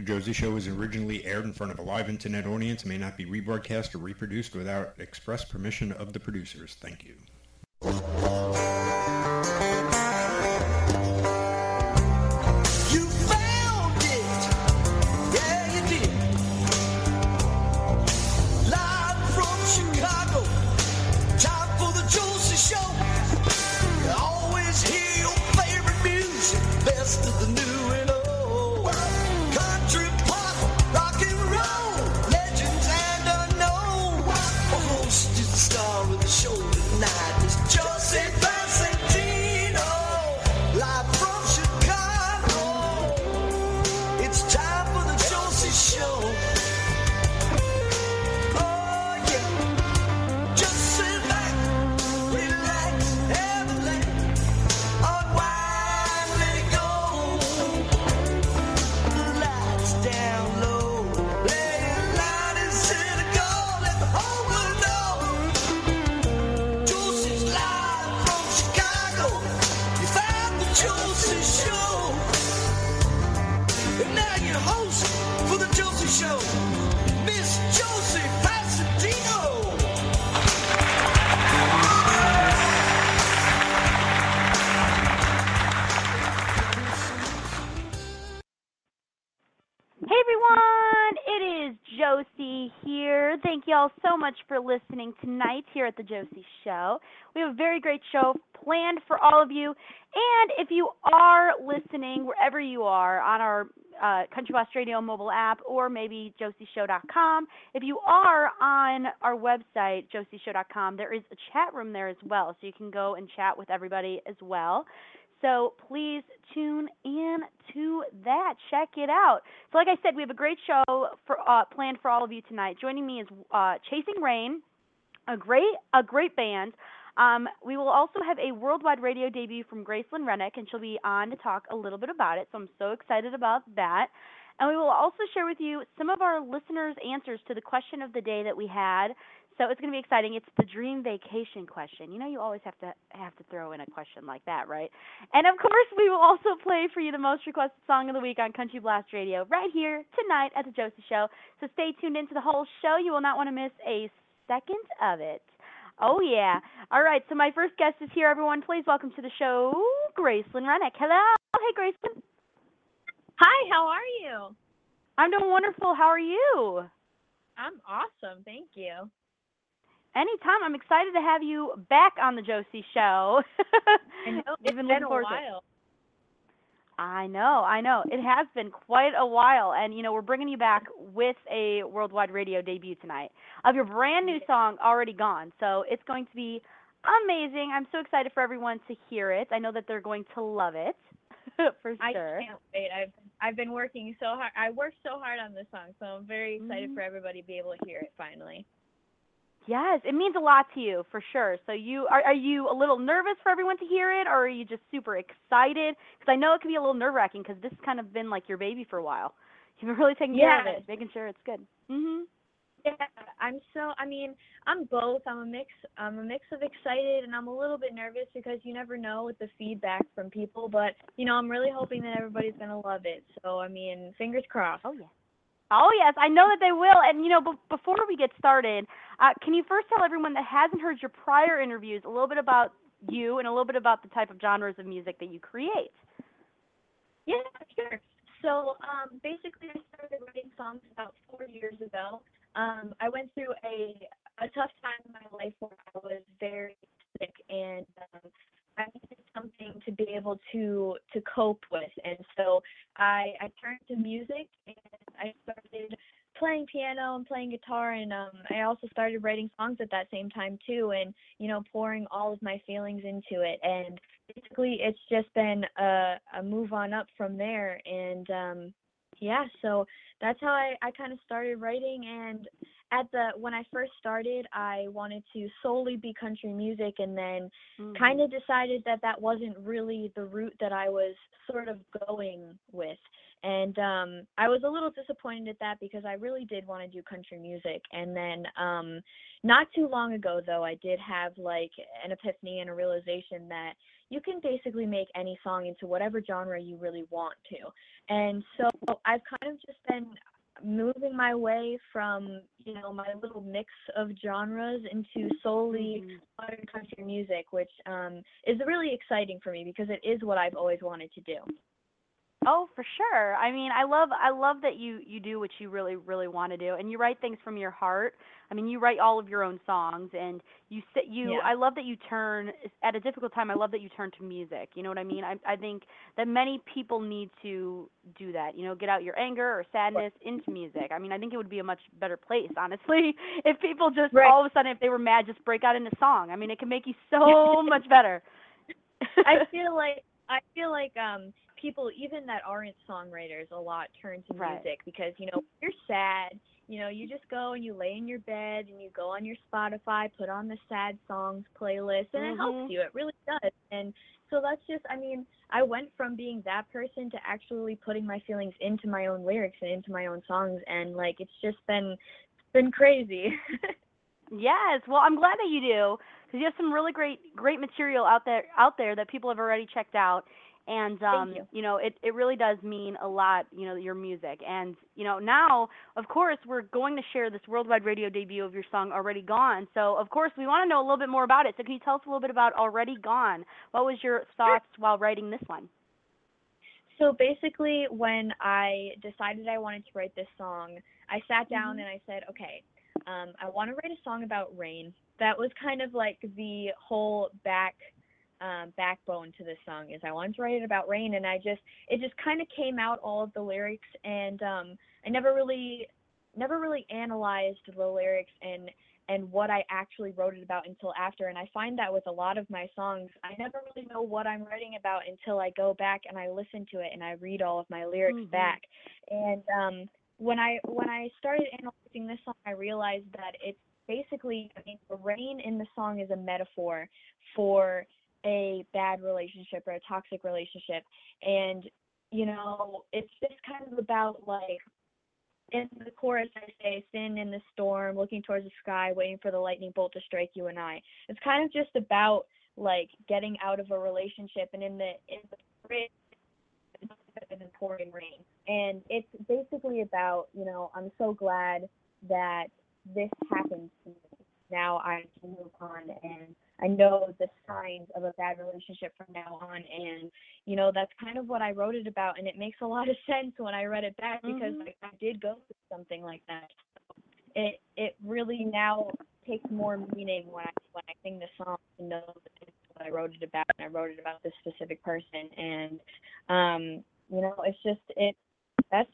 The Josie Show was originally aired in front of a live internet audience and may not be rebroadcast or reproduced without express permission of the producers. Thank. You listening tonight here at the Josie Show. We have a very great show planned for all of you. And if you are listening wherever you are on our uh, Country West Radio mobile app or maybe josieshow.com, if you are on our website, josieshow.com, there is a chat room there as well. So you can go and chat with everybody as well. So please tune in to that. Check it out. So, like I said, we have a great show for uh, planned for all of you tonight. Joining me is uh, Chasing Rain, a great a great band. Um, we will also have a worldwide radio debut from Gracelyn Rennick, and she'll be on to talk a little bit about it. So I'm so excited about that. And we will also share with you some of our listeners' answers to the question of the day that we had. So it's going to be exciting. It's the dream vacation question. You know, you always have to have to throw in a question like that, right? And of course, we will also play for you the most requested song of the week on Country Blast Radio right here tonight at the Josie Show. So stay tuned into the whole show. You will not want to miss a second of it. Oh yeah. All right. So my first guest is here. Everyone, please welcome to the show, Gracelyn Rennick. Hello. Hey, Gracelyn. Hi, how are you? I'm doing wonderful. How are you? I'm awesome, thank you. Anytime. I'm excited to have you back on the Josie Show. I know it's been been a forward to it. while. I know, I know. It has been quite a while, and you know we're bringing you back with a worldwide radio debut tonight of your brand new song, "Already Gone." So it's going to be amazing. I'm so excited for everyone to hear it. I know that they're going to love it for sure. I can't wait. I've, I've been working so hard. I worked so hard on this song, so I'm very excited Mhm. for everybody to be able to hear it finally. Yes, it means a lot to you for sure. So you are are you a little nervous for everyone to hear it, or are you just super excited? Because I know it can be a little nerve wracking because this has kind of been like your baby for a while. You've been really taking care of it, making sure it's good. Mhm. Yeah, I'm so. I mean, I'm both. I'm a mix. I'm a mix of excited and I'm a little bit nervous because you never know with the feedback from people. But you know, I'm really hoping that everybody's gonna love it. So I mean, fingers crossed. Oh yes. Oh yes, I know that they will. And you know, b- before we get started, uh, can you first tell everyone that hasn't heard your prior interviews a little bit about you and a little bit about the type of genres of music that you create? Yeah, sure. So um, basically, I started writing songs about four years ago. Um, I went through a a tough time in my life where I was very sick, and um, I needed something to be able to to cope with. And so I I turned to music, and I started playing piano and playing guitar, and um, I also started writing songs at that same time too, and you know, pouring all of my feelings into it. And basically it's just been a, a move on up from there and um yeah so that's how i i kind of started writing and at the when i first started i wanted to solely be country music and then Mm-hmm. kind of decided that that wasn't really the route that i was sort of going with And um, I was a little disappointed at that because I really did want to do country music. And then um, not too long ago, though, I did have like an epiphany and a realization that you can basically make any song into whatever genre you really want to. And so I've kind of just been moving my way from you know my little mix of genres into solely Mhm. modern country music, which um, is really exciting for me because it is what I've always wanted to do. Oh, for sure. I mean, I love I love that you you do what you really really want to do, and you write things from your heart. I mean, you write all of your own songs, and you sit you. Yeah. I love that you turn at a difficult time. I love that you turn to music. You know what I mean? I I think that many people need to do that. You know, get out your anger or sadness into music. I mean, I think it would be a much better place, honestly, if people just Right. all of a sudden, if they were mad, just break out into song. I mean, it can make you so much better. I feel like I feel like um people even that aren't songwriters a lot turn to Right. music because you know you're sad you know you just go and you lay in your bed and you go on your spotify put on the sad songs playlist and it Mhm. helps you it really does and so that's just i mean i went from being that person to actually putting my feelings into my own lyrics and into my own songs and like it's just been been crazy Yes. Well, I'm glad that you do because you have some really great great material out there out there that people have already checked out. And um, you. know, it it really does mean a lot, you know, your music. And you know, now, of course, we're going to share this worldwide radio debut of your song Already Gone. So, of course, we want to know a little bit more about it. So, can you tell us a little bit about Already Gone? What was your thoughts while writing this one? So basically, when I decided I wanted to write this song, I sat down Mhm. and I said, okay, um, I want to write a song about rain. That was kind of like the whole back um, backbone to this song is I wanted to write it about rain, and I just it just kind of came out all of the lyrics, and um, I never really never really analyzed the lyrics and and what I actually wrote it about until after. And I find that with a lot of my songs, I never really know what I'm writing about until I go back and I listen to it and I read all of my lyrics Mhm. back. And um, when I when I started analyzing this song, I realized that it's basically I mean the rain in the song is a metaphor for a bad relationship or a toxic relationship, and you know it's just kind of about like in the chorus I say, sin in the storm, looking towards the sky, waiting for the lightning bolt to strike you and I. It's kind of just about like getting out of a relationship and in the in the in pouring rain. And it's basically about, you know, I'm so glad that this happened to me. Now I can move on and I know the signs of a bad relationship from now on and you know that's kind of what I wrote it about and it makes a lot of sense when I read it back because Mhm. I, did go through something like that. It it really now takes more meaning when I when I sing the song to know that this is what I wrote it about and I wrote it about this specific person and um you know it's just it that's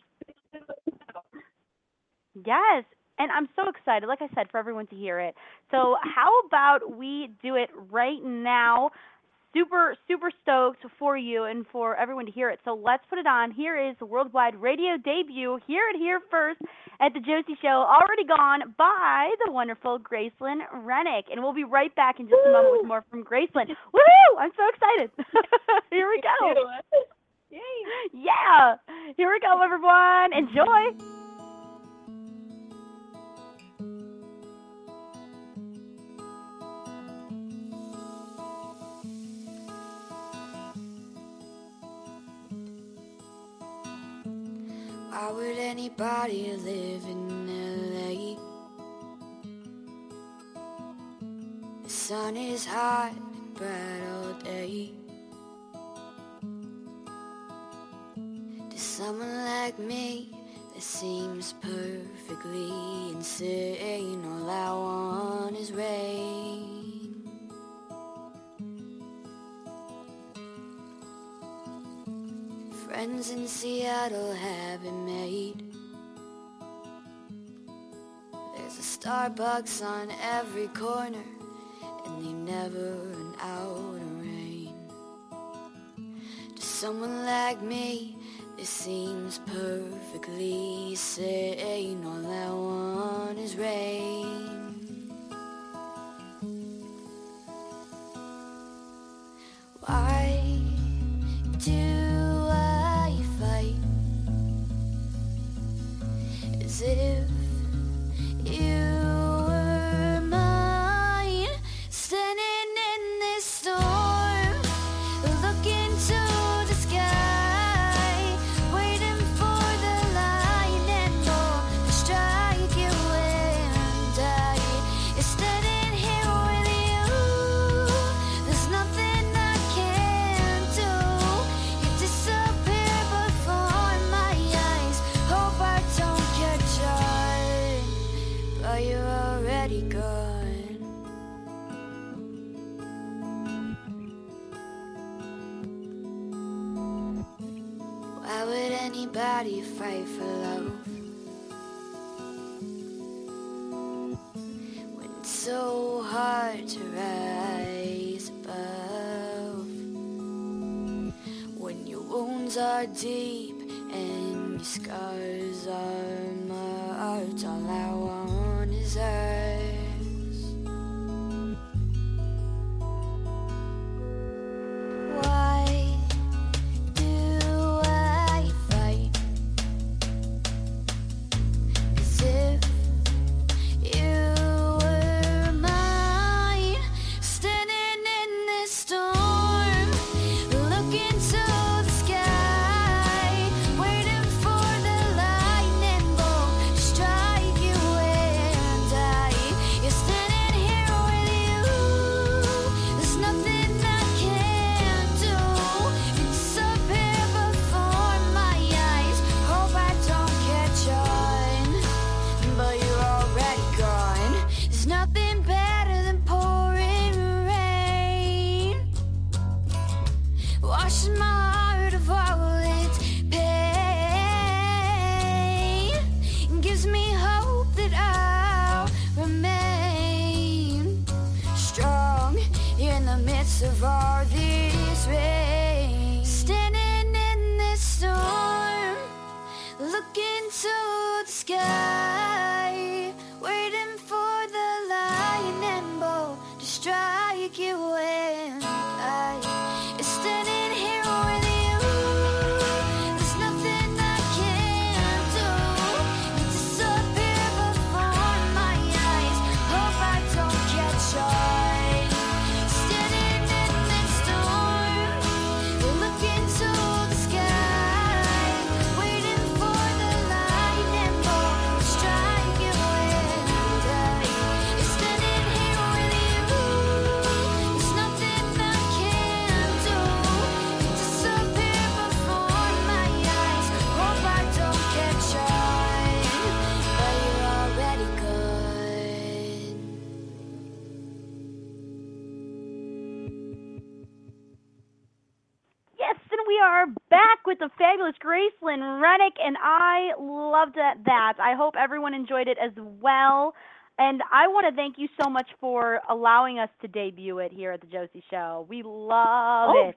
Yes, and I'm so excited, like I said, for everyone to hear it. So, how about we do it right now? Super, super stoked for you and for everyone to hear it. So, let's put it on. Here is the worldwide radio debut. Hear it here first at the Josie Show, already gone by the wonderful Gracelyn Rennick. And we'll be right back in just a moment with more from Gracelyn. Woohoo! I'm so excited. here we go. Yay. Yeah. Here we go, everyone. Enjoy. Why would anybody live in LA? The sun is hot and bright all day. To someone like me, that seems perfectly insane. All I want is rain. Friends in Seattle have Starbucks on every corner, and they never run out of rain. To someone like me, this seems perfectly sane. All I want is rain. Already gone. Why would anybody fight for love? When it's so hard to rise above. When your wounds are deep and your scars Looking to the sky, waiting for the lightning bolt to strike you and with the fabulous Gracelyn Rennick, and I loved that. I hope everyone enjoyed it as well. And I want to thank you so much for allowing us to debut it here at the Josie Show. We love Oh, it.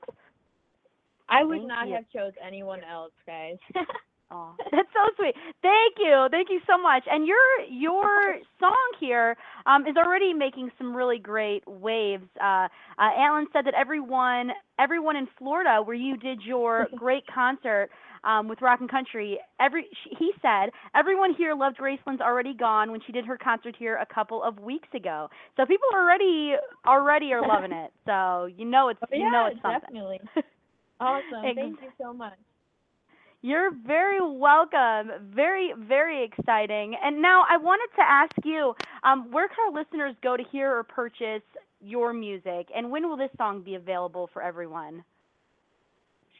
I would Thank not you. have chose anyone else, guys. Oh, that's so sweet. Thank you. Thank you so much. And your your song here um, is already making some really great waves. Uh, uh, Alan said that everyone everyone in Florida, where you did your great concert um, with Rock and Country, every he said everyone here loved Gracelyn's Already Gone when she did her concert here a couple of weeks ago. So people already already are loving it. So you know it's Oh, you know it's something. definitely. Awesome. Thank you so much. You're very welcome. Very, very exciting. And now I wanted to ask you, um, where can our listeners go to hear or purchase your music, and when will this song be available for everyone?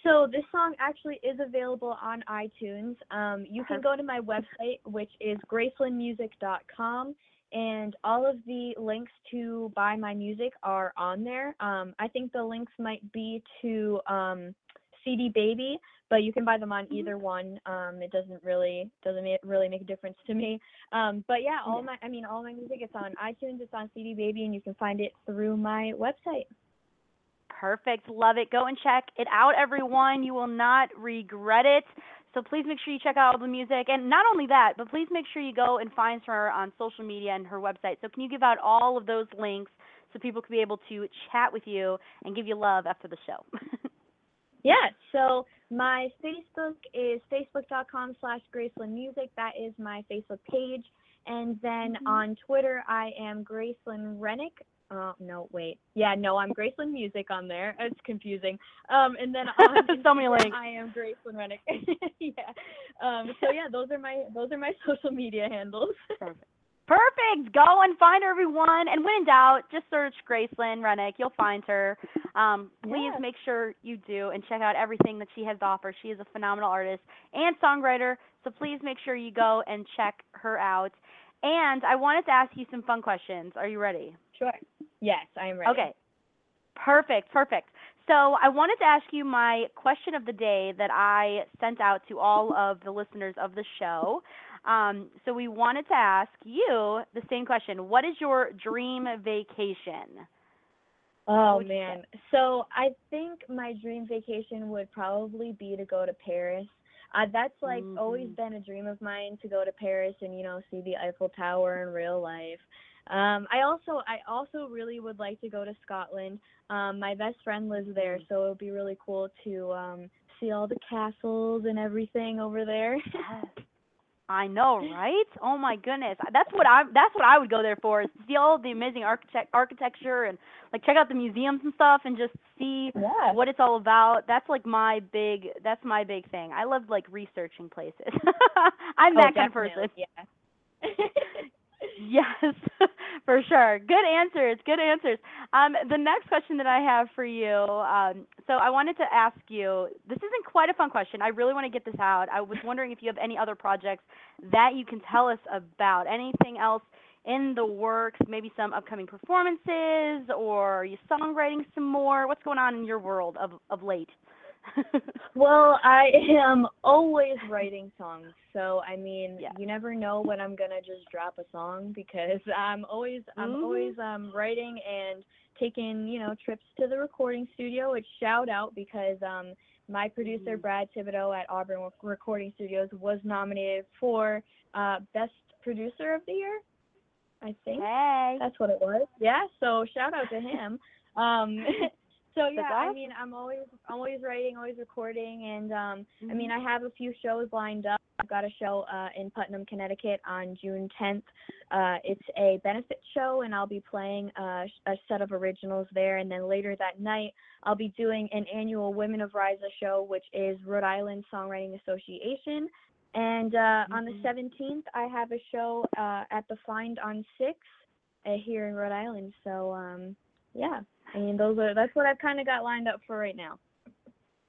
So this song actually is available on iTunes. Um, you can go to my website, which is gracelynmusic.com, and all of the links to buy my music are on there. Um, I think the links might be to um, CD Baby, but you can buy them on either one. Um, it doesn't really doesn't ma- really make a difference to me. Um, but yeah, all my I mean all my music it's on iTunes, it's on CD Baby, and you can find it through my website. Perfect. Love it. Go and check it out, everyone. You will not regret it. So please make sure you check out all the music. And not only that, but please make sure you go and find her on social media and her website. So can you give out all of those links so people can be able to chat with you and give you love after the show? Yeah, so My Facebook is facebook.com slash Gracelyn Music. That is my Facebook page. And then Mhm. on Twitter, I am Gracelyn Rennick. Uh, no, wait. Yeah, no, I'm Gracelyn Music on there. It's confusing. Um, and then on Instagram. I am Gracelyn Rennick. yeah. Um, so yeah, those are my those are my social media handles. Perfect. Go and find her, everyone. And when in doubt, just search Gracelyn Rennick. You'll find her. Um, please Yeah. make sure you do and check out everything that she has to offer. She is a phenomenal artist and songwriter. So please make sure you go and check her out. And I wanted to ask you some fun questions. Are you ready? sure. Yes, I am ready. Okay. Perfect, perfect. So I wanted to ask you my question of the day that I sent out to all of the listeners of the show. Um, so we wanted to ask you the same question. What is your dream vacation? Oh What'd you say? man. So I think my dream vacation would probably be to go to Paris. Uh, that's like always Mhm. been a dream of mine to go to Paris and you know see the Eiffel Tower in real life. Um, I also I also really would like to go to Scotland. Um, my best friend lives there, so it would be really cool to um, see all the castles and everything over there. Yes. I know, right? Oh my goodness. That's what I that's what I would go there for is to see all the amazing architect architecture and like check out the museums and stuff and just see yeah. what it's all about. That's like my big that's my big thing. I love like researching places. I'm Oh, that kind of person. Yeah. Yes, for sure. Good answers. Good answers. Um, the next question that I have for you, um, so I wanted to ask you. This isn't quite a fun question. I really want to get this out. I was wondering if you have any other projects that you can tell us about. Anything else in the works? Maybe some upcoming performances, or are you songwriting some more? What's going on in your world of of late? Well, I am always writing songs. So, I mean, Yeah. you never know when I'm going to just drop a song because I'm always I'm always um writing and taking, you know, trips to the recording studio. Which shout out because um my producer Mhm. Brad Thibodeau at Auburn Recording Studios was nominated for uh best producer of the year. I think hey. that's what it was. Yeah, so shout out to him. Um so yeah, I mean, I'm always always writing, always recording and um I mean, Mm-hmm. I have a few shows lined up. I've got a show uh in Putnam, Connecticut on June 10th. Uh it's a benefit show and I'll be playing uh a set of originals there and then later that night I'll be doing an annual Women of RISA show which is Rhode Island Songwriting Association. And uh on the Mhm. 17th I have a show uh at the Find on 6 uh, here in Rhode Island. So um yeah, I mean those are that's what I've kind of got lined up for right now.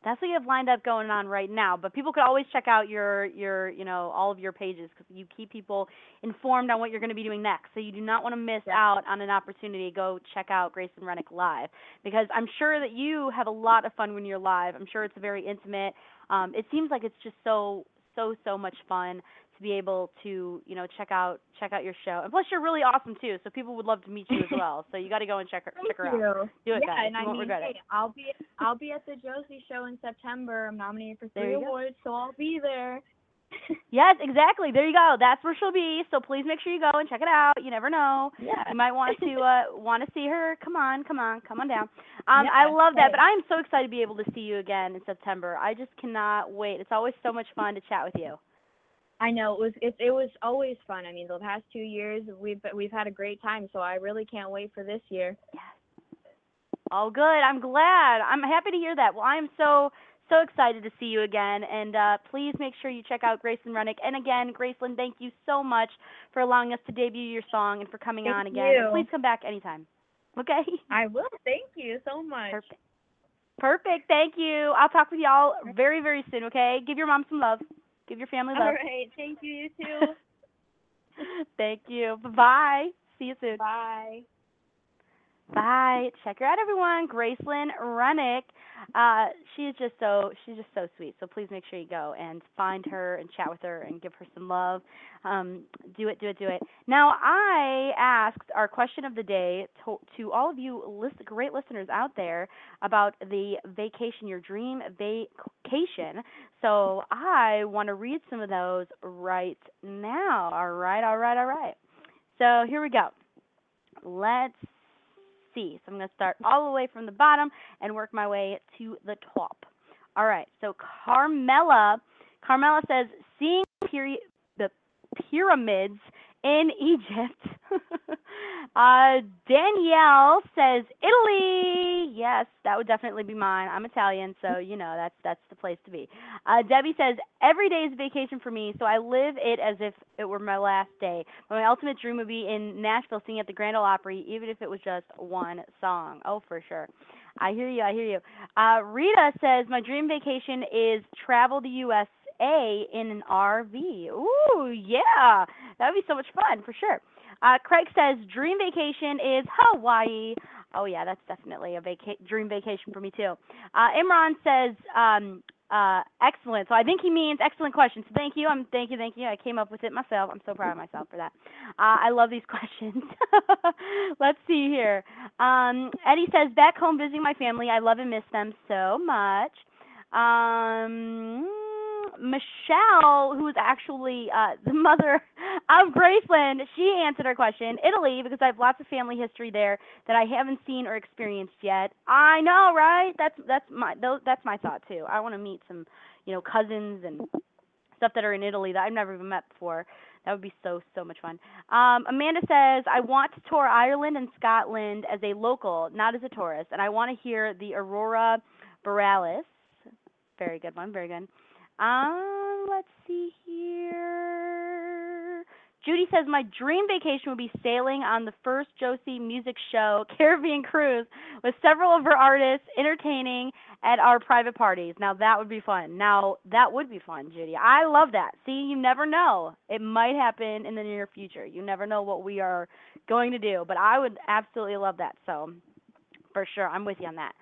That's what you have lined up going on right now. But people could always check out your your you know all of your pages because you keep people informed on what you're going to be doing next. So you do not want to miss Yeah. out on an opportunity to go check out Gracelyn Rennick live because I'm sure that you have a lot of fun when you're live. I'm sure it's very intimate. Um, it seems like it's just so so so much fun to be able to you know check out check out your show. And plus you're really awesome too. So people would love to meet you as well. So you got to go and check her check her Thank out. Do it, yeah, guys. and You I won't mean, regret it. I'll be I'll be at the Josie show in September. I'm nominated for three you go. awards, so I'll be there. Yes, exactly. There you go. That's where she'll be. So please make sure you go and check it out. You never know. yeah. You might want to uh want to see her. Come on, come on, come on down. Um I love that, but I am so excited to be able to see you again in September. I just cannot wait. It's always so much fun to chat with you. I know it was it, it was always fun. I mean, the past two years we've we've had a great time, so I really can't wait for this year. Oh, good. I'm glad. I'm happy to hear that. Well, I am so so excited to see you again, and uh, please make sure you check out Gracelyn Rennick. And again, Gracelyn, thank you so much for allowing us to debut your song and for coming Thank on again. Please come back anytime. Okay. I will. Thank you so much. Perfect. Perfect. Thank you. I'll talk with y'all very, very soon, okay? Give your mom some love. Give your family love. right. Thank you. You too. Thank you. Bye-bye. See you soon. Bye. Bye. Check her out, everyone. Gracelyn Rennick. Uh, she is just so she's just so sweet. So please make sure you go and find her and chat with her and give her some love. Um, do it, do it, do it. Now I asked our question of the day to, to all of you list, great listeners out there about the vacation, your dream vacation. So I want to read some of those right now. All right, all right, all right. So here we go. Let's see. So I'm going to start all the way from the bottom and work my way to the top. All right. So Carmela, Carmela says seeing the pyramids in Egypt. uh, Danielle says Italy. Yes, that would definitely be mine. I'm Italian, so you know that's that's the place to be. Uh, Debbie says every day is a vacation for me, so I live it as if it were my last day. But my ultimate dream would be in Nashville, singing at the Grand Ole Opry, even if it was just one song. Oh, for sure. I hear you. I hear you. Uh, Rita says my dream vacation is travel the U.S. A in an RV. Ooh, yeah, that would be so much fun for sure. Uh, Craig says dream vacation is Hawaii. Oh yeah, that's definitely a vaca- dream vacation for me too. Uh, Imran says um, uh, excellent. So I think he means excellent questions. So thank you. I'm thank you, thank you. I came up with it myself. I'm so proud of myself for that. Uh, I love these questions. Let's see here. Um, Eddie says back home visiting my family. I love and miss them so much. Um, Michelle, who is actually uh, the mother of Gracelyn, she answered our question. Italy, because I have lots of family history there that I haven't seen or experienced yet. I know, right? That's that's my that's my thought too. I want to meet some, you know, cousins and stuff that are in Italy that I've never even met before. That would be so so much fun. Um, Amanda says, "I want to tour Ireland and Scotland as a local, not as a tourist, and I want to hear the aurora borealis." Very good one. Very good. Um, let's see here. Judy says my dream vacation would be sailing on the first Josie music show Caribbean cruise with several of her artists entertaining at our private parties. Now that would be fun. Now that would be fun, Judy. I love that. See, you never know. It might happen in the near future. You never know what we are going to do, but I would absolutely love that. So, for sure, I'm with you on that.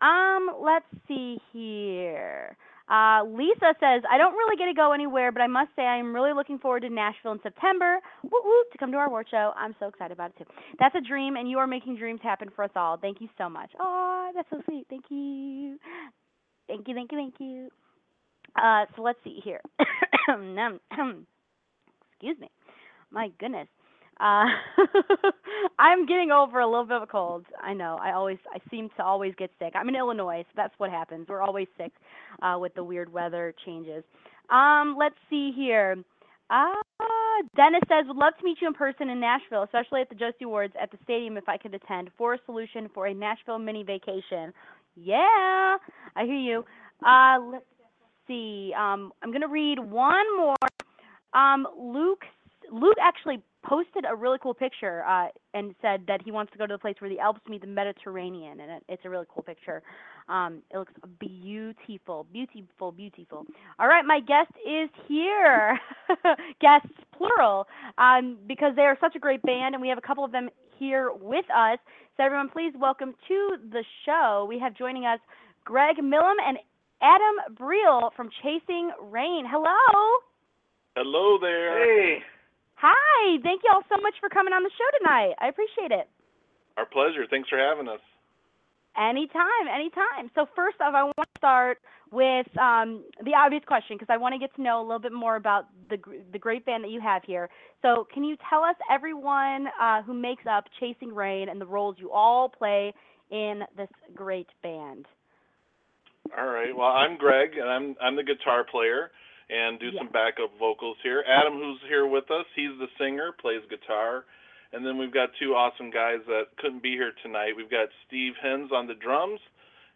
Um, let's see here. Uh, Lisa says, I don't really get to go anywhere, but I must say I am really looking forward to Nashville in September. To come to our award show. I'm so excited about it too. That's a dream, and you are making dreams happen for us all. Thank you so much. Oh, that's so sweet. Thank you. Thank you, thank you, thank you. Uh, so let's see here. Um excuse me. My goodness. Uh, I'm getting over a little bit of a cold. I know. I always, I seem to always get sick. I'm in Illinois, so that's what happens. We're always sick uh, with the weird weather changes. Um, let's see here. Uh, Dennis says, would love to meet you in person in Nashville, especially at the Josie Awards at the stadium if I could attend for a solution for a Nashville mini vacation. Yeah, I hear you. Uh, let's see. Um, I'm going to read one more. Um, Luke, Luke actually posted a really cool picture uh, and said that he wants to go to the place where the Alps meet the Mediterranean, and it, it's a really cool picture. Um, it looks beautiful, beautiful, beautiful. All right, my guest is here. Guests, plural, um, because they are such a great band, and we have a couple of them here with us. So, everyone, please welcome to the show. We have joining us Greg Millum and Adam Breel from Chasing Rain. Hello. Hello there. Hey, Hi. Thank you all so much for coming on the show tonight. I appreciate it. Our pleasure. Thanks for having us. Anytime, anytime. So first off, I want to start with um, the obvious question because I want to get to know a little bit more about the the great band that you have here. So can you tell us everyone uh, who makes up Chasing Rain and the roles you all play in this great band? All right. Well, I'm Greg, and I'm I'm the guitar player and do Yeah. some backup vocals here. Adam, who's here with us, he's the singer, plays guitar, and then we've got two awesome guys that couldn't be here tonight. We've got Steve Hens on the drums,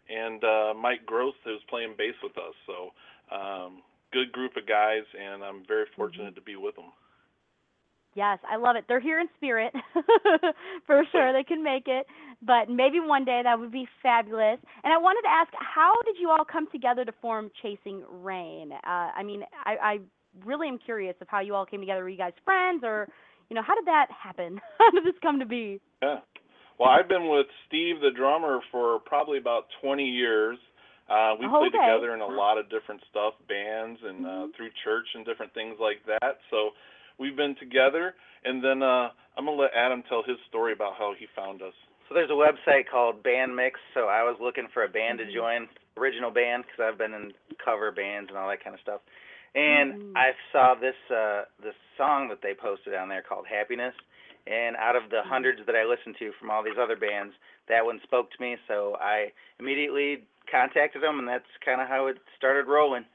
and uh, Mike Gross who's playing bass with us. So, um, good group of guys, and I'm very fortunate to be with them. Yes, I love it. They're here in spirit, for sure. They can make it, but maybe one day that would be fabulous. And I wanted to ask, how did you all come together to form Chasing Rain? Uh, I mean, I, I really am curious of how you all came together. Were you guys friends, or you know, how did that happen? how did this come to be? Yeah. Well, I've been with Steve, the drummer, for probably about 20 years. Uh, we Oh, played okay. together in a lot of different stuff, bands, and uh, Mhm. through church and different things like that. So we've been together. And then uh, I'm gonna let Adam tell his story about how he found us. so there's a website called Band Mix. So I was looking for a band to join, original band, because I've been in cover bands and all that kind of stuff. And Mhm. I saw this uh this song that they posted on there called Happiness. And out of the hundreds that I listened to from all these other bands, that one spoke to me, so I immediately contacted them and that's kind of how it started rolling.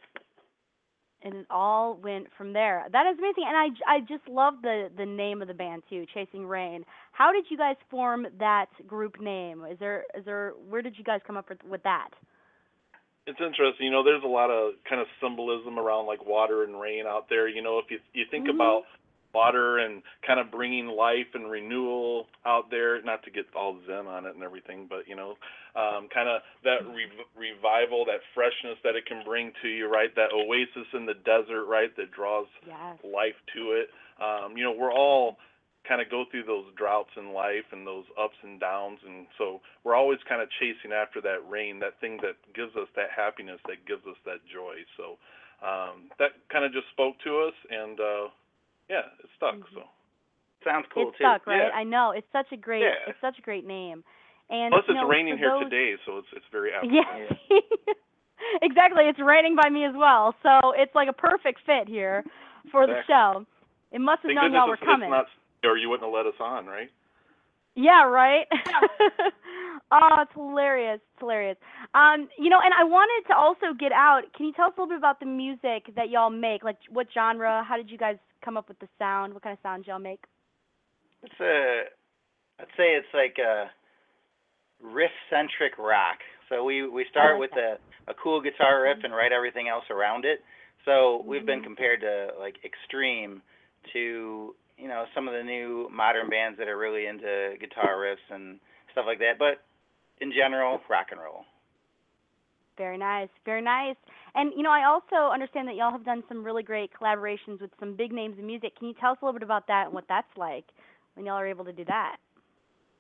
And it all went from there. That is amazing, and I, I just love the the name of the band too, Chasing Rain. How did you guys form that group name? Is there is there where did you guys come up with with that? It's interesting. You know, there's a lot of kind of symbolism around like water and rain out there. You know, if you you think Mhm. about water and kind of bringing life and renewal out there, not to get all zen on it and everything, but you know, um, kind of that rev- revival, that freshness that it can bring to you, right? That oasis in the desert, right? That draws Yes. life to it. Um, you know, we're all kind of go through those droughts in life and those ups and downs, and so we're always kind of chasing after that rain, that thing that gives us that happiness, that gives us that joy. So um, that kind of just spoke to us, and uh, yeah, it stuck. Mhm. So Sounds cool it's too. stuck, right? Yeah. I know it's such a great Yeah. it's such a great name. And plus, it's know, raining here those- today, so it's it's very apt. Yes. exactly. It's raining by me as well, so it's like a perfect fit here for the show. It must have Thank known y'all were coming. it's not, or you wouldn't have let us on, right? Yeah, right. oh, it's hilarious. It's hilarious. Um, you know, and I wanted to also get out. Can you tell us a little bit about the music that y'all make? Like, what genre? How did you guys come up with the sound? What kind of sounds y'all make? It's a, I'd say it's like a riff-centric rock. So we we start like with a a cool guitar riff and write everything else around it. So we've been Mhm. compared to like extreme to you know some of the new modern bands that are really into guitar riffs and stuff like that. But in general, rock and roll. Very nice, very nice. And you know, I also understand that y'all have done some really great collaborations with some big names in music. Can you tell us a little bit about that and what that's like when y'all are able to do that?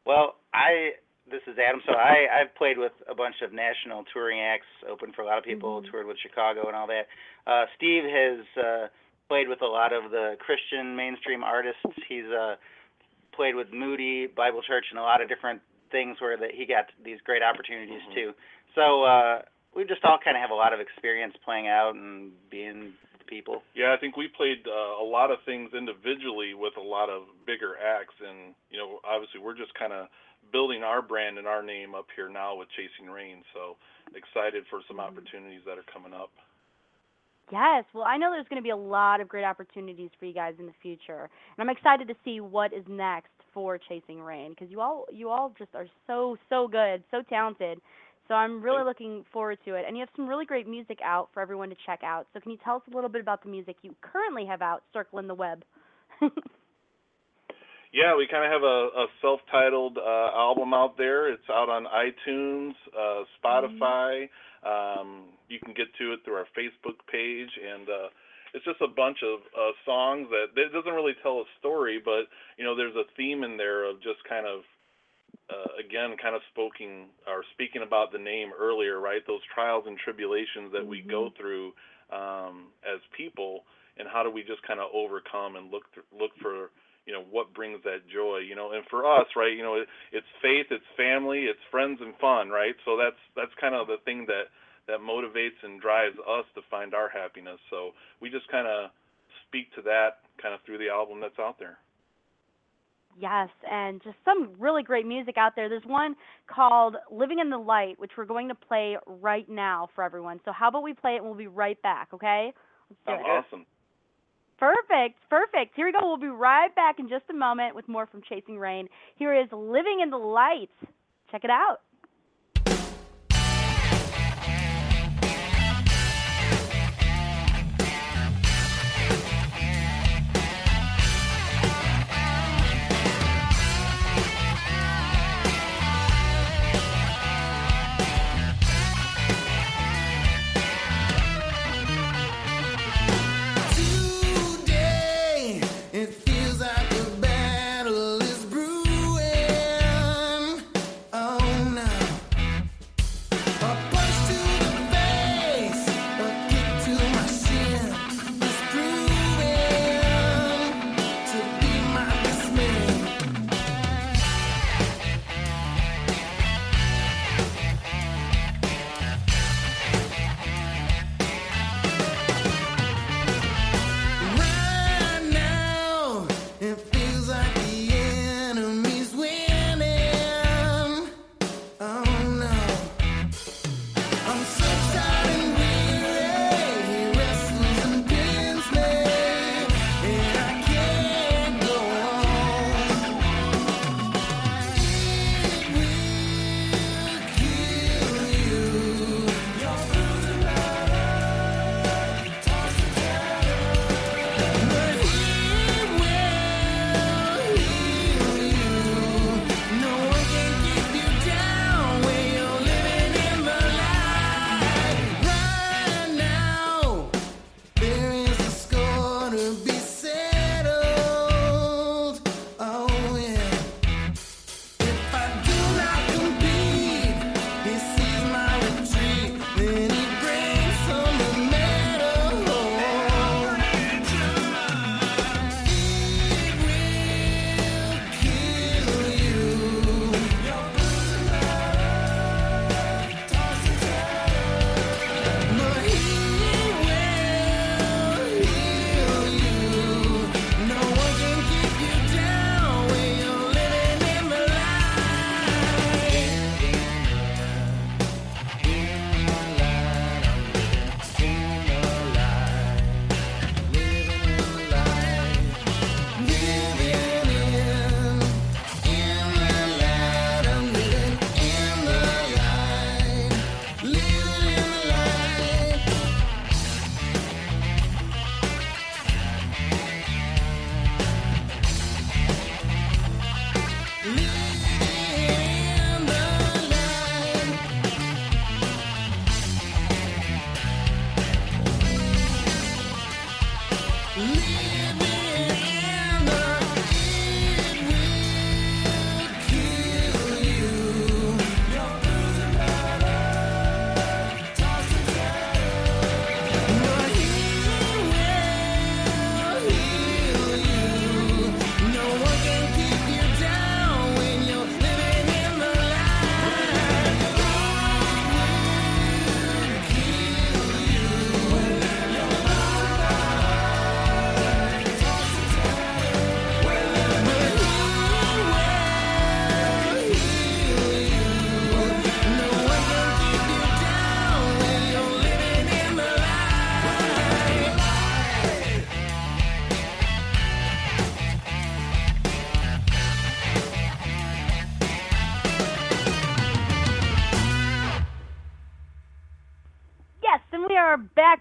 Well, I this is Adam. So I I've played with a bunch of national touring acts, opened for a lot of people, Mhm. toured with Chicago and all that. Uh, Steve has uh, played with a lot of the Christian mainstream artists. He's uh, played with Moody Bible Church and a lot of different things where that he got these great opportunities Mhm. too. So uh, we just all kind of have a lot of experience playing out and being people. Yeah, I think we played uh, a lot of things individually with a lot of bigger acts, and you know, obviously we're just kind of building our brand and our name up here now with Chasing Rain. So excited for some Mhm. opportunities that are coming up. Yes, well, I know there's going to be a lot of great opportunities for you guys in the future, and I'm excited to see what is next for Chasing Rain because you all you all just are so so good, so talented. So I'm really looking forward to it, and you have some really great music out for everyone to check out. So can you tell us a little bit about the music you currently have out circling the web? Yeah, we kind of have a, a self-titled uh, album out there. It's out on iTunes, uh, Spotify. Um, you can get to it through our Facebook page, and uh, it's just a bunch of uh, songs that it doesn't really tell a story, but you know, there's a theme in there of just kind of, again, kind of speaking or speaking about the name earlier, right? Those trials and tribulations that we go through um, as people, and how do we just kind of overcome and look th- look for you know what brings that joy you know? And for us right you know it, it's faith it's family it's friends and fun right? So that's that's kind of the thing that that motivates and drives us to find our happiness. So we just kind of speak to that kind of through the album that's out there Yes, and just some really great music out there. There's one called Living in the Light, which we're going to play right now for everyone. So how about we play it and we'll be right back, okay? Let's do Sounds awesome Perfect, perfect. Here we go. We'll be right back in just a moment with more from Chasing Rain. Here is Living in the Light. Check it out. up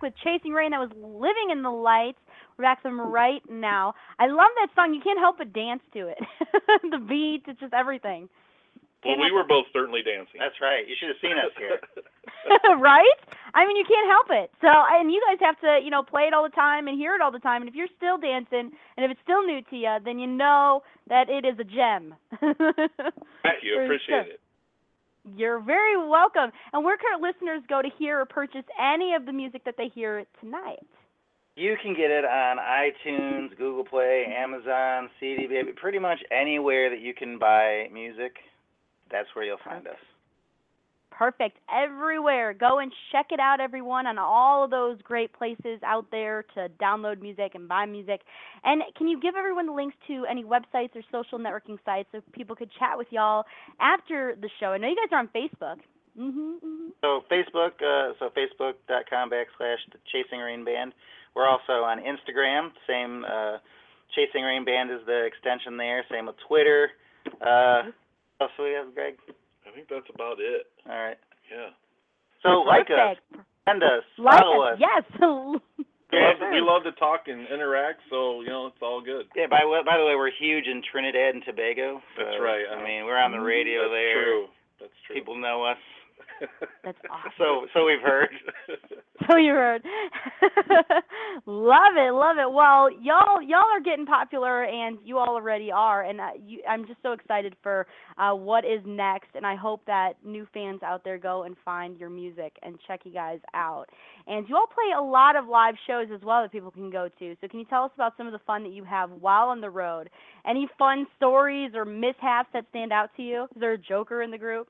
with Chasing Rain that was living in the lights. We're back from right now. I love that song. You can't help but dance to it. the beat, it's just everything. Well, we were both certainly dancing. That's right. You should have seen us here. right? I mean, you can't help it. So, and you guys have to, you know, play it all the time and hear it all the time. And if you're still dancing, and if it's still new to you, then you know that it is a gem. Thank you. Appreciate sure. it. You're very welcome. And where can our listeners go to hear or purchase any of the music that they hear tonight? You can get it on iTunes, Google Play, Amazon, CD Baby, pretty much anywhere that you can buy music. That's where you'll find us. Perfect. Everywhere. Go and check it out, everyone, on all of those great places out there to download music and buy music. And can you give everyone the links to any websites or social networking sites so people could chat with y'all after the show? I know you guys are on Facebook. Mhm. mhm. So Facebook, uh, so Facebook.com backslash the Chasing Rain Band. We're also on Instagram. Same uh, Chasing Rain Band is the extension there. Same with Twitter. Uh, what else do we have, Greg? I think that's about it. All right. Yeah. So like us, Perfect. send us, Like follow us. us. Yes. We love, to, we love to talk and interact, so you know it's all good. Yeah. By the- by the way, we're huge in Trinidad and Tobago. That's so, right. I mean, we're on the radio That's there. true. That's true. People know us. That's awesome. So so we've heard. So you heard. love it, love it. Well, y'all, y'all are getting popular, and you all already are. And uh, you, I'm just so excited for uh, what is next. And I hope that new fans out there go and find your music and check you guys out. And you all play a lot of live shows as well that people can go to. So can you tell us about some of the fun that you have while on the road? Any fun stories or mishaps that stand out to you? Is there a joker in the group?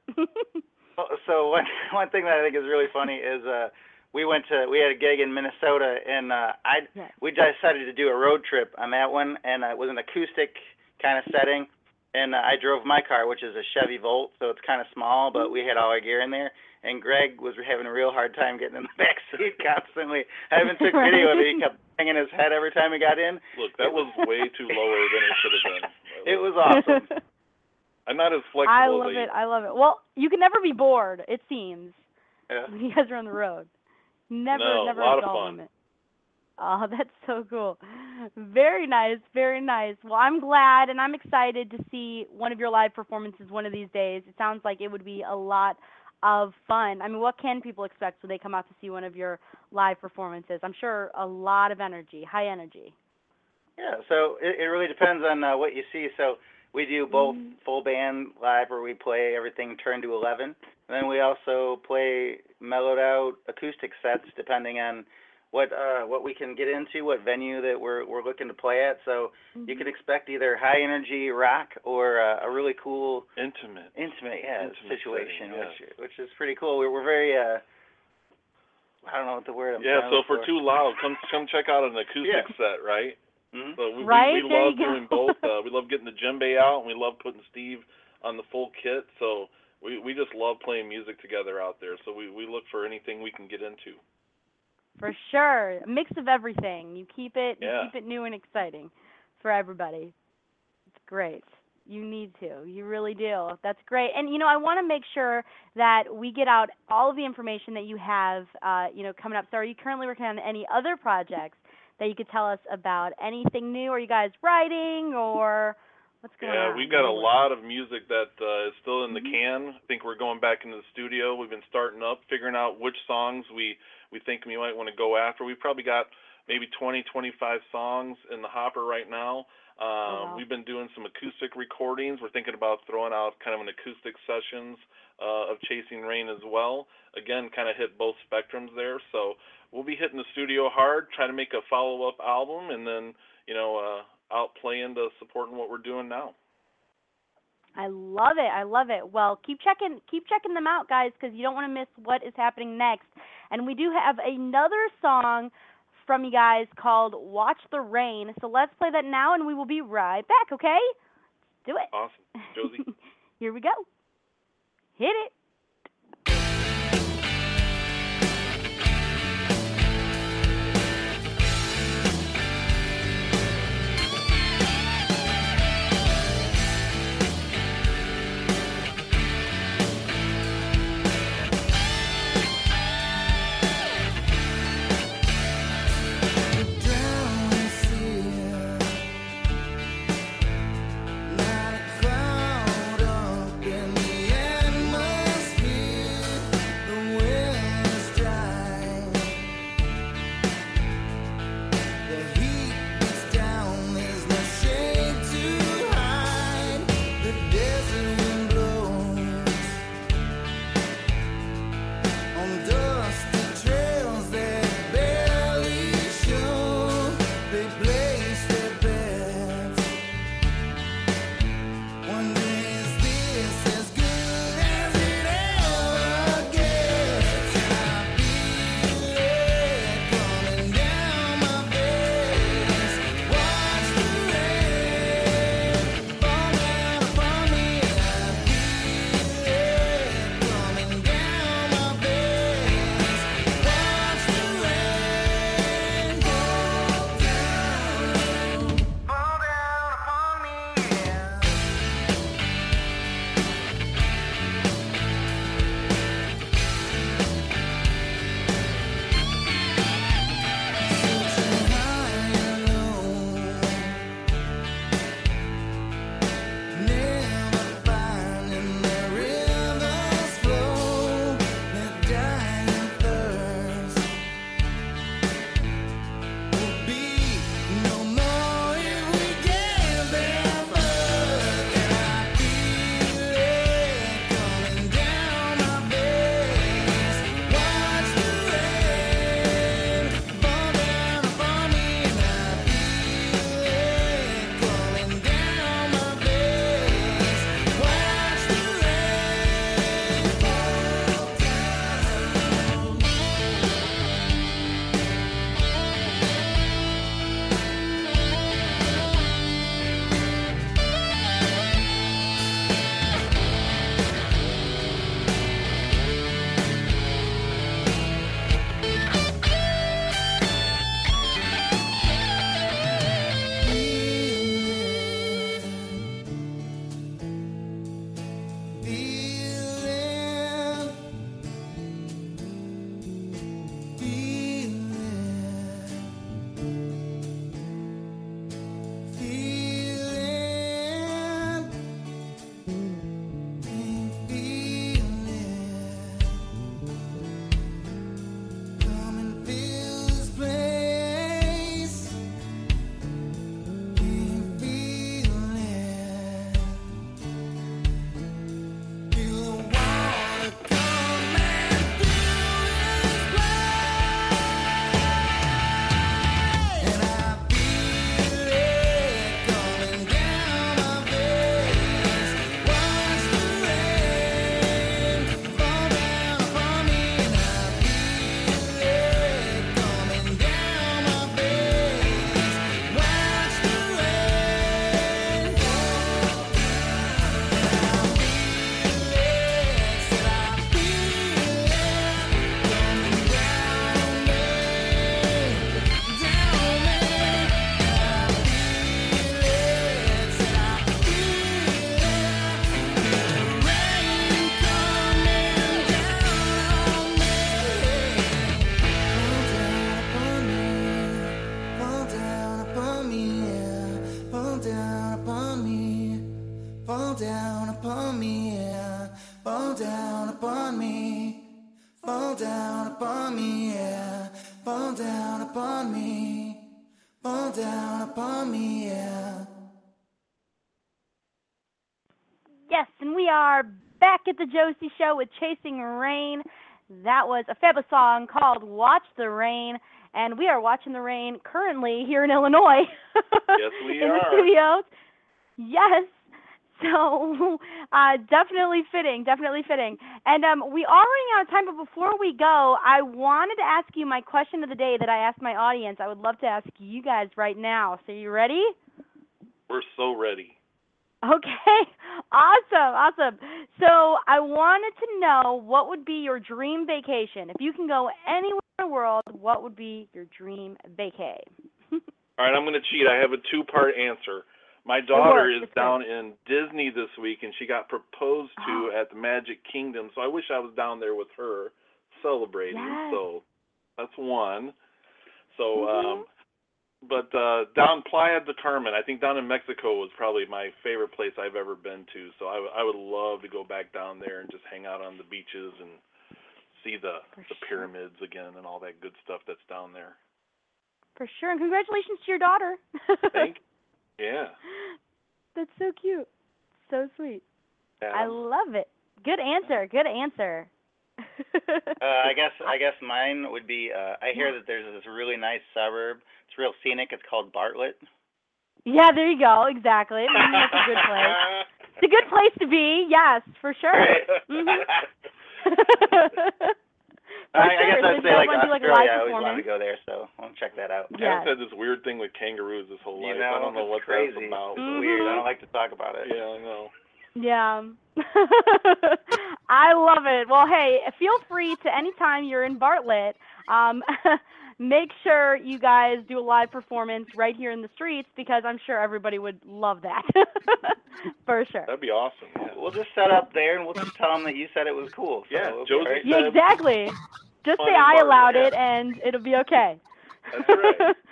Well, So one one thing that I think is really funny is uh we went to we had a gig in Minnesota and uh I Yes. we decided to do a road trip on that one and uh, it was an acoustic kind of setting and uh, I drove my car which is a Chevy Volt so it's kind of small but we had all our gear in there and Greg was having a real hard time getting in the back seat constantly. I even took video of it. He kept banging his head every time he got in. Look, that was way too lower than it should have been. It was awesome. I'm not as flexible I love I it. I love it. Well, you can never be bored. It seems Yeah. when you guys are on the road. Never, No, never a lot a of fun. moment. Oh, that's so cool. Very nice, very nice. Well, I'm glad and I'm excited to see one of your live performances one of these days. It sounds like it would be a lot of fun. I mean, what can people expect when they come out to see one of your live performances? I'm sure a lot of energy, high energy. Yeah, so it, it really depends on uh, what you see. So we do both Mhm. full band live where we play everything turned to 11. And then we also play mellowed out acoustic sets depending on what uh what we can get into, what venue that we're we're looking to play at. So you can expect either high energy rock or uh, a really cool Intimate. intimate yeah Intimate situation, setting, which which is pretty cool. We're we're very uh I don't know what the word I'm Yeah, so look if we're for. too loud, come come check out an acoustic Yeah. set, right? Mhm. So we, Right, we, we love doing go. both. Uh, we love getting the djembe out, and we love putting Steve on the full kit. So we we just love playing music together out there. So we we look for anything we can get into. For sure. A mix of everything. You keep it you Yeah. keep it new and exciting for everybody. It's great. You need to. You really do. That's great. And you know, I want to make sure that we get out all of the information that you have uh, you know, coming up. So are you currently working on any other projects that you could tell us about? Anything new? Are you guys writing or what's going Yeah, on? Yeah, we've got a What are you lot of music that uh, is still in the Mhm. can. I think we're going back into the studio. We've been starting up, figuring out which songs we we think we might want to go after. We've probably got maybe 20, 25 songs in the hopper right now. Um, wow. We've been doing some acoustic recordings. We're thinking about throwing out kind of an acoustic sessions uh, of Chasing Rain as well. Again, kind of hit both spectrums there. So we'll be hitting the studio hard, trying to make a follow-up album, and then you know uh, out playing to supporting what we're doing now. I love it. I love it. Well, keep checking keep checking them out, guys, because you don't want to miss what is happening next. And we do have another song from you guys called "Watch the Rain." So let's play that now, and we will be right back. Okay? Let's do it. Awesome, Josie. Here we go. Hit it. Down upon me, yeah. Yes, and we are back at the Josie Show with Chasing Rain. That was a fabulous song called Watch the Rain, and we are watching the rain currently here in Illinois. Yes, we in are. the studios. Yes. So, uh, definitely fitting, definitely fitting. And um, we are running out of time, but before we go, I wanted to ask you my question of the day that I asked my audience. I would love to ask you guys right now. So, you ready? We're so ready. Okay, awesome, awesome. So I wanted to know what would be your dream vacation. If you can go anywhere in the world, what would be your dream vacay? All right, I'm going to cheat. I have a two-part answer. My daughter is down in Disney this week, and she got proposed to Oh. at the Magic Kingdom. So I wish I was down there with her celebrating. Yes. So that's one. So, Mhm. um, but uh, down Playa del Carmen, I think down in Mexico was probably my favorite place I've ever been to. So I, w- I would love to go back down there and just hang out on the beaches and see the For the sure. pyramids again and all that good stuff that's down there. For sure. And congratulations to your daughter. Thank. Yeah. That's so cute. So sweet. I love it. Good answer. Good answer. Uh, I guess I guess mine would be. Uh, I hear that there's this really nice suburb. It's real scenic. It's called Bartlett. yeah, there you go. Exactly. That's a good place. It's a good place to be. Yes, for sure. Mhm. For I, I guess I'd say like wanna like, Australia. live I always wanted to go there, so I'll check that out. Yeah. Adam's had this weird thing with kangaroos this whole You life. know, I don't know what crazy. that's about. Mhm. Weird. I don't like to talk about it. Yeah, I know. Yeah. I love it. Well, hey, feel free to anytime you're in Bartlett, um, make sure you guys do a live performance right here in the streets because I'm sure everybody would love that. For sure. That'd be awesome. Yeah. We'll just set up there and we'll just tell them that you said it was cool. So Yeah, it'll Josie alright. Yeah, exactly. Just say I allowed yeah. it and it'll be okay. That's right.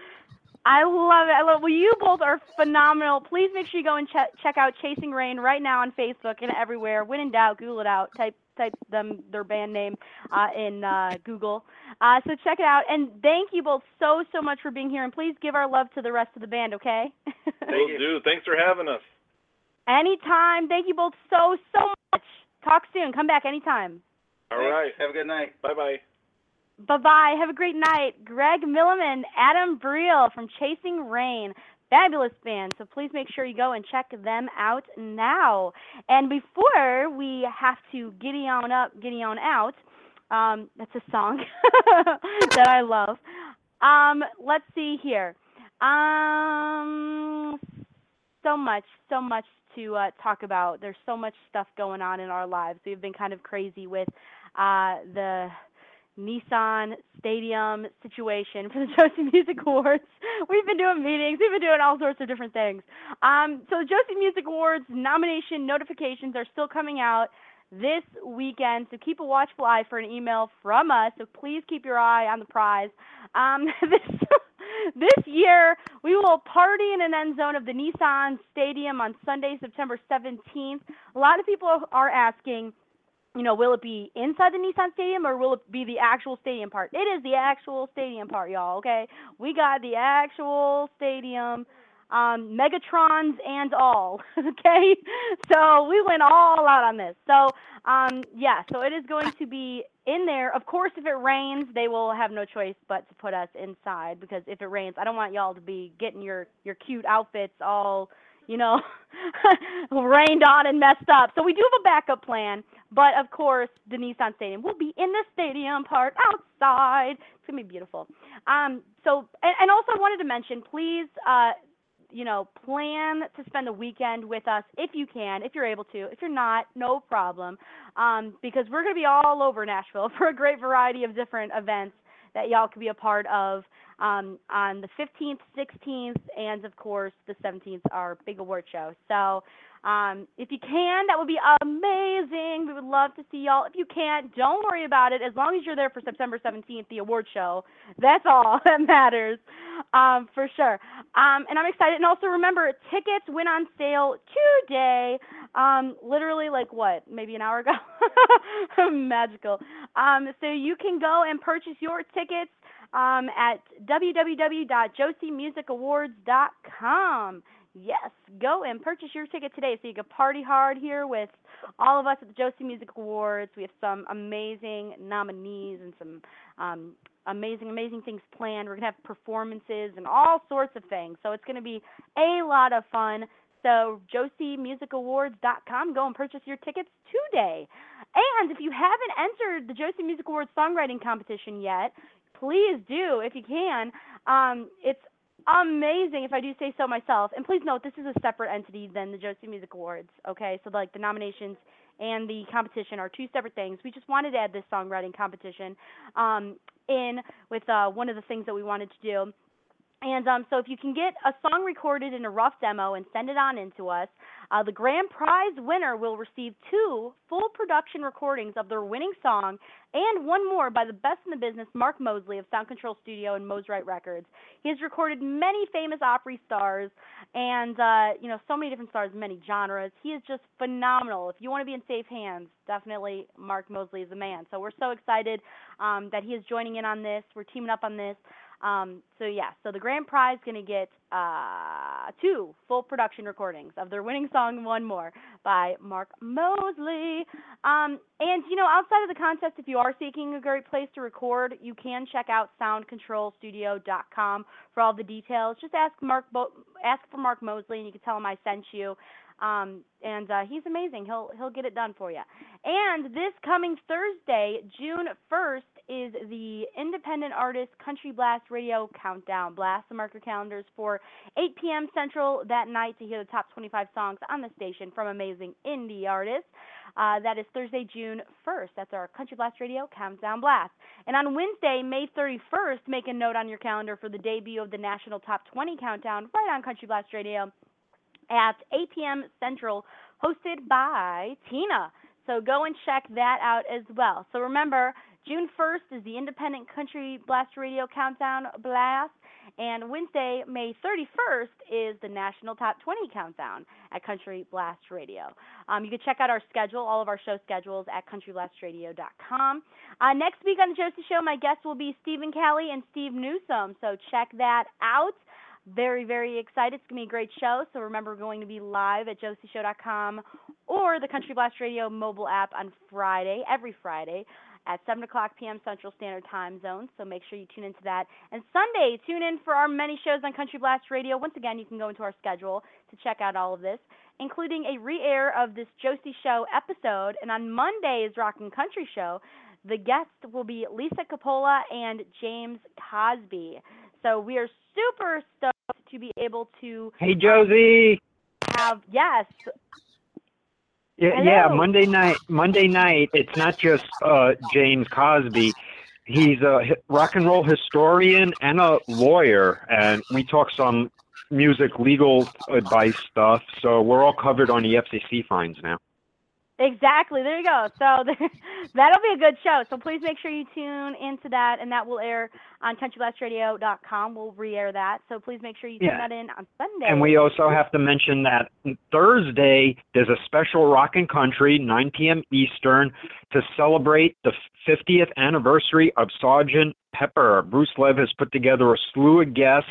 I love it. I love. Well, you both are phenomenal. Please make sure you go and check check out Chasing Rain right now on Facebook and everywhere. When in doubt, Google it out. Type type them their band name uh, in uh, Google. Uh, so check it out. And thank you both so so much for being here. And please give our love to the rest of the band. Okay. Will do. Thanks for having us. anytime. Thank you both so so much. Talk soon. Come back anytime. All Thanks. right. Have a good night. Bye bye. Bye bye. Have a great night. Greg Milliman, Adam Briel from Chasing Rain. Fabulous band. So please make sure you go and check them out now. And before we have to giddy on up, giddy on out, um, that's a song that I love. Um, let's see here. Um, so much, so much to uh, talk about. There's so much stuff going on in our lives. We've been kind of crazy with uh, the Nissan Stadium situation for the Josie Music Awards. We've been doing meetings. We've been doing all sorts of different things. Um, so the Josie Music Awards nomination notifications are still coming out this weekend. So keep a watchful eye for an email from us. So please keep your eye on the prize. Um, this this year we will party in an end zone of the Nissan Stadium on Sunday, September 17th. A lot of people are asking you know, will it be inside the Nissan Stadium or will it be the actual stadium part? It is the actual stadium part, y'all, okay? We got the actual stadium, um, Megatrons and all, okay? So we went all out on this. So, um, yeah, so it is going to be in there. Of course, if it rains, they will have no choice but to put us inside because if it rains, I don't want y'all to be getting your, your cute outfits all, you know, rained on and messed up. So we do have a backup plan. But of course, the Nissan Stadium will be in the stadium part outside. It's gonna be beautiful. Um, so and, and also I wanted to mention, please, uh, you know, plan to spend the weekend with us if you can, if you're able to. If you're not, no problem, um, because we're gonna be all over Nashville for a great variety of different events that y'all could be a part of um, on the 15th, 16th, and of course the 17th, our big award show. So um, if you can, that would be amazing. We would love to see y'all. If you can't, don't worry about it. As long as you're there for September 17th, the award show, that's all that matters um, for sure. Um, and I'm excited. And also remember, tickets went on sale today. Um, literally like what, maybe an hour ago? Magical. Um, so you can go and purchase your tickets um, at www.josiemusicawards.com. Yes, go and purchase your ticket today so you can party hard here with all of us at the Josie Music Awards. We have some amazing nominees and some um, amazing, amazing things planned. We're going to have performances and all sorts of things. So it's going to be a lot of fun. So josiemusicawards.com. Go and purchase your tickets today. And if you haven't entered the Josie Music Awards songwriting competition yet, please do if you can. Um, it's amazing if I do say so myself. And please note, this is a separate entity than the Josie Music Awards. Okay, so like the nominations and the competition are two separate things. We just wanted to add this songwriting competition um, in with uh, one of the things that we wanted to do. And um, so if you can get a song recorded in a rough demo and send it on into us, uh, the grand prize winner will receive two full production recordings of their winning song and one more by the best in the business, Mark Mosley of Sound Control Studio and Mosrite Records. He has recorded many famous Opry stars and, uh, you know, so many different stars, many genres. He is just phenomenal. If you want to be in safe hands, definitely Mark Mosley is the man. So we're so excited um, that he is joining in on this. We're teaming up on this. Um, so yeah, so the grand prize to get uh, two full production recordings of their winning song "One More" by Mark Mosley. Um, and you know, outside of the contest, if you are seeking a great place to record, you can check out SoundControlStudio.com for all the details. Just ask Mark, Bo- ask for Mark Mosley, and you can tell him I sent you. Um, and uh, he's amazing. He'll he'll get it done for you. And this coming Thursday, June 1st, is the Independent Artist Country Blast Radio Countdown. Blast the marker calendars for 8 p.m. Central that night to hear the top 25 songs on the station from amazing indie artists. Uh, that is Thursday, June 1st. That's our Country Blast Radio Countdown Blast. And on Wednesday, May 31st, make a note on your calendar for the debut of the National Top 20 Countdown right on Country Blast Radio at 8 p.m. Central, hosted by Tina. So go and check that out as well. So remember, June 1st is the Independent Country Blast Radio Countdown Blast, and Wednesday, May 31st, is the National Top 20 Countdown at Country Blast Radio. Um, you can check out our schedule, all of our show schedules at countryblastradio.com. Uh, next week on the Josie Show, my guests will be Stephen Kelly and Steve Newsom, so check that out very, very excited. It's going to be a great show. So remember, we're going to be live at josieshow.com or the Country Blast Radio mobile app on Friday, every Friday at 7 o'clock p.m. Central Standard Time Zone. So make sure you tune into that. And Sunday, tune in for our many shows on Country Blast Radio. Once again, you can go into our schedule to check out all of this, including a re air of this Josie Show episode. And on Monday's Rock and Country Show, the guests will be Lisa Capola and James Cosby. So we are super stoked to be able to Hey Josie. Um, have yes. Yeah, Hello. yeah, Monday night. Monday night. It's not just uh, James Cosby. He's a rock and roll historian and a lawyer, and we talk some music legal advice stuff. So we're all covered on the FCC fines now. Exactly. There you go. So that'll be a good show. So please make sure you tune into that, and that will air on countryblastradio.com. We'll re-air that. So please make sure you tune Yeah. that in on Sunday. And we also have to mention that Thursday there's a special rock and country, 9 p.m. Eastern, to celebrate the 50th anniversary of Sergeant Pepper. Bruce Lev has put together a slew of guests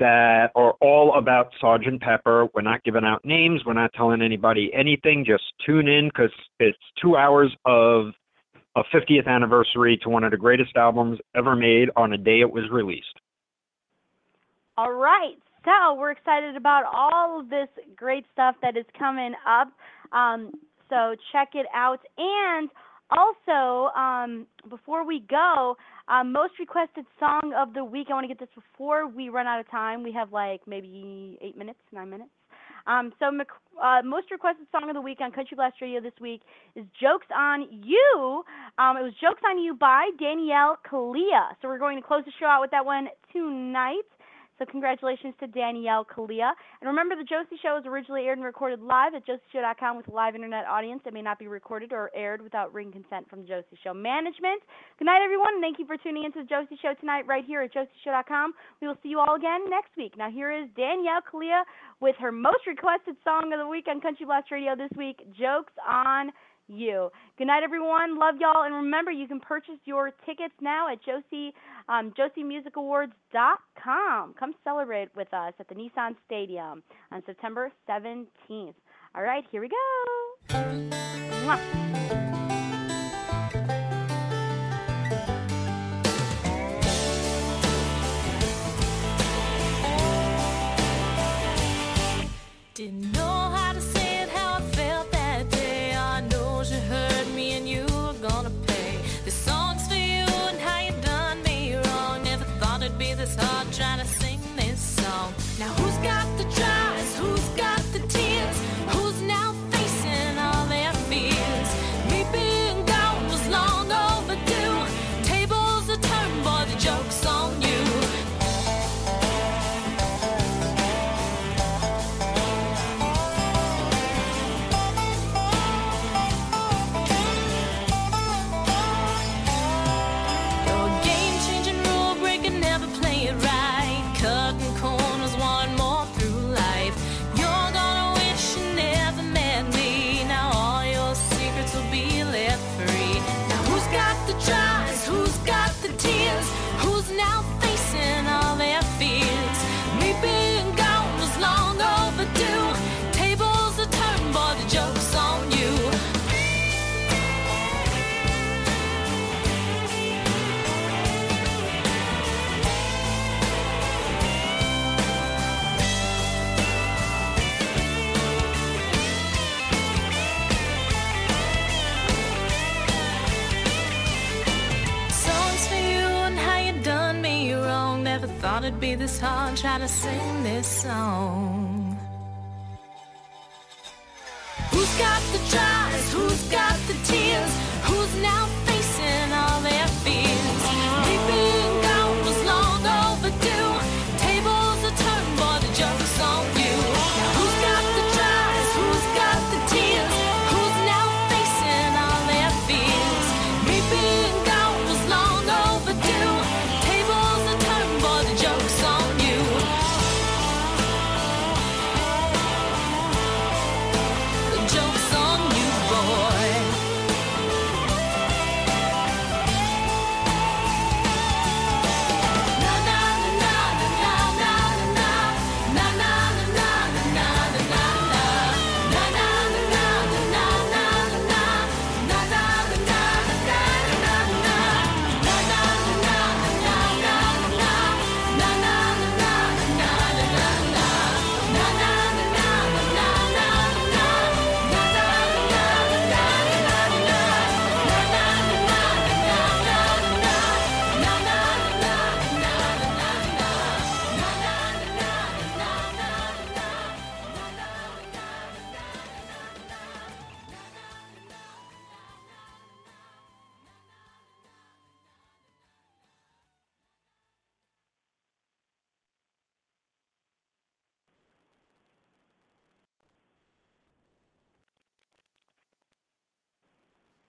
that are all about Sergeant Pepper. We're not giving out names. We're not telling anybody anything. Just tune in because it's two hours of a 50th anniversary to one of the greatest albums ever made on a day it was released. All right. So we're excited about all of this great stuff that is coming up. Um, so check it out. And also, um, before we go, um, most requested song of the week. I want to get this before we run out of time. We have like maybe eight minutes, nine minutes. Um, so, uh, most requested song of the week on Country Blast Radio this week is "Jokes on You." Um, it was "Jokes on You" by Danielle Kalia. So we're going to close the show out with that one tonight. So congratulations to Danielle Kalia. And remember, the Josie Show was originally aired and recorded live at josieshow.com with a live internet audience. It may not be recorded or aired without written consent from Josie Show management. Good night, everyone, thank you for tuning into the Josie Show tonight right here at josieshow.com. We will see you all again next week. Now, here is Danielle Kalia with her most requested song of the week on Country Blast Radio this week, Jokes on you. Good night, everyone. Love y'all. And remember, you can purchase your tickets now at Josie, um, JosieMusicAwards.com. Come come celebrate with us at the Nissan Stadium on September 17th. All right, here we go. Mwah. Didn't know Thought it'd be this hard trying to sing this song. Who's got the tries? Who's got the tears? Who's now?